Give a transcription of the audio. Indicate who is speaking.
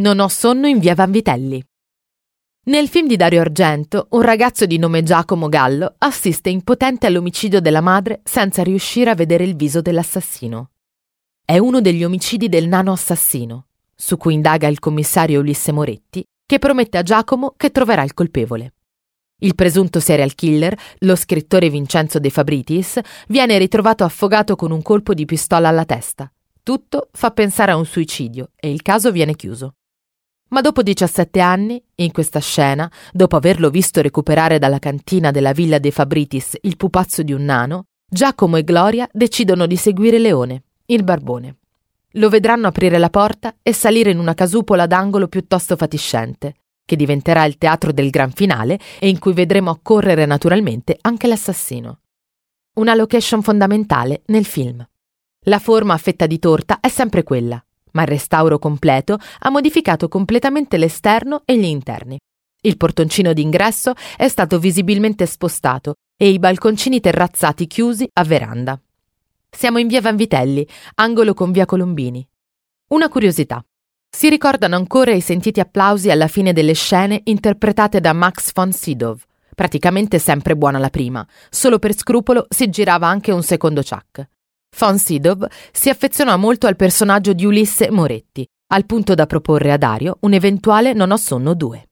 Speaker 1: Non ho sonno in via Vanvitelli. Nel film di Dario Argento, un ragazzo di nome Giacomo Gallo assiste impotente all'omicidio della madre senza riuscire a vedere il viso dell'assassino. È uno degli omicidi del nano assassino, su cui indaga il commissario Ulisse Moretti, che promette a Giacomo che troverà il colpevole. Il presunto serial killer, lo scrittore Vincenzo De Fabritis, viene ritrovato affogato con un colpo di pistola alla testa. Tutto fa pensare a un suicidio e il caso viene chiuso. Ma dopo 17 anni, in questa scena, dopo averlo visto recuperare dalla cantina della villa De Fabritis il pupazzo di un nano, Giacomo e Gloria decidono di seguire Leone, il barbone. Lo vedranno aprire la porta e salire in una casupola d'angolo piuttosto fatiscente, che diventerà il teatro del gran finale e in cui vedremo accorrere naturalmente anche l'assassino. Una location fondamentale nel film. La forma a fetta di torta è sempre quella, ma il restauro completo ha modificato completamente l'esterno e gli interni. Il portoncino d'ingresso è stato visibilmente spostato e i balconcini terrazzati chiusi a veranda. Siamo in via Vanvitelli, angolo con via Colombini. Una curiosità. Si ricordano ancora i sentiti applausi alla fine delle scene interpretate da Max von Sydow, praticamente sempre buona la prima, solo per scrupolo si girava anche un secondo Chuck. Von Sydow si affezionò molto al personaggio di Ulisse Moretti, al punto da proporre a Dario un eventuale Non ho sonno 2.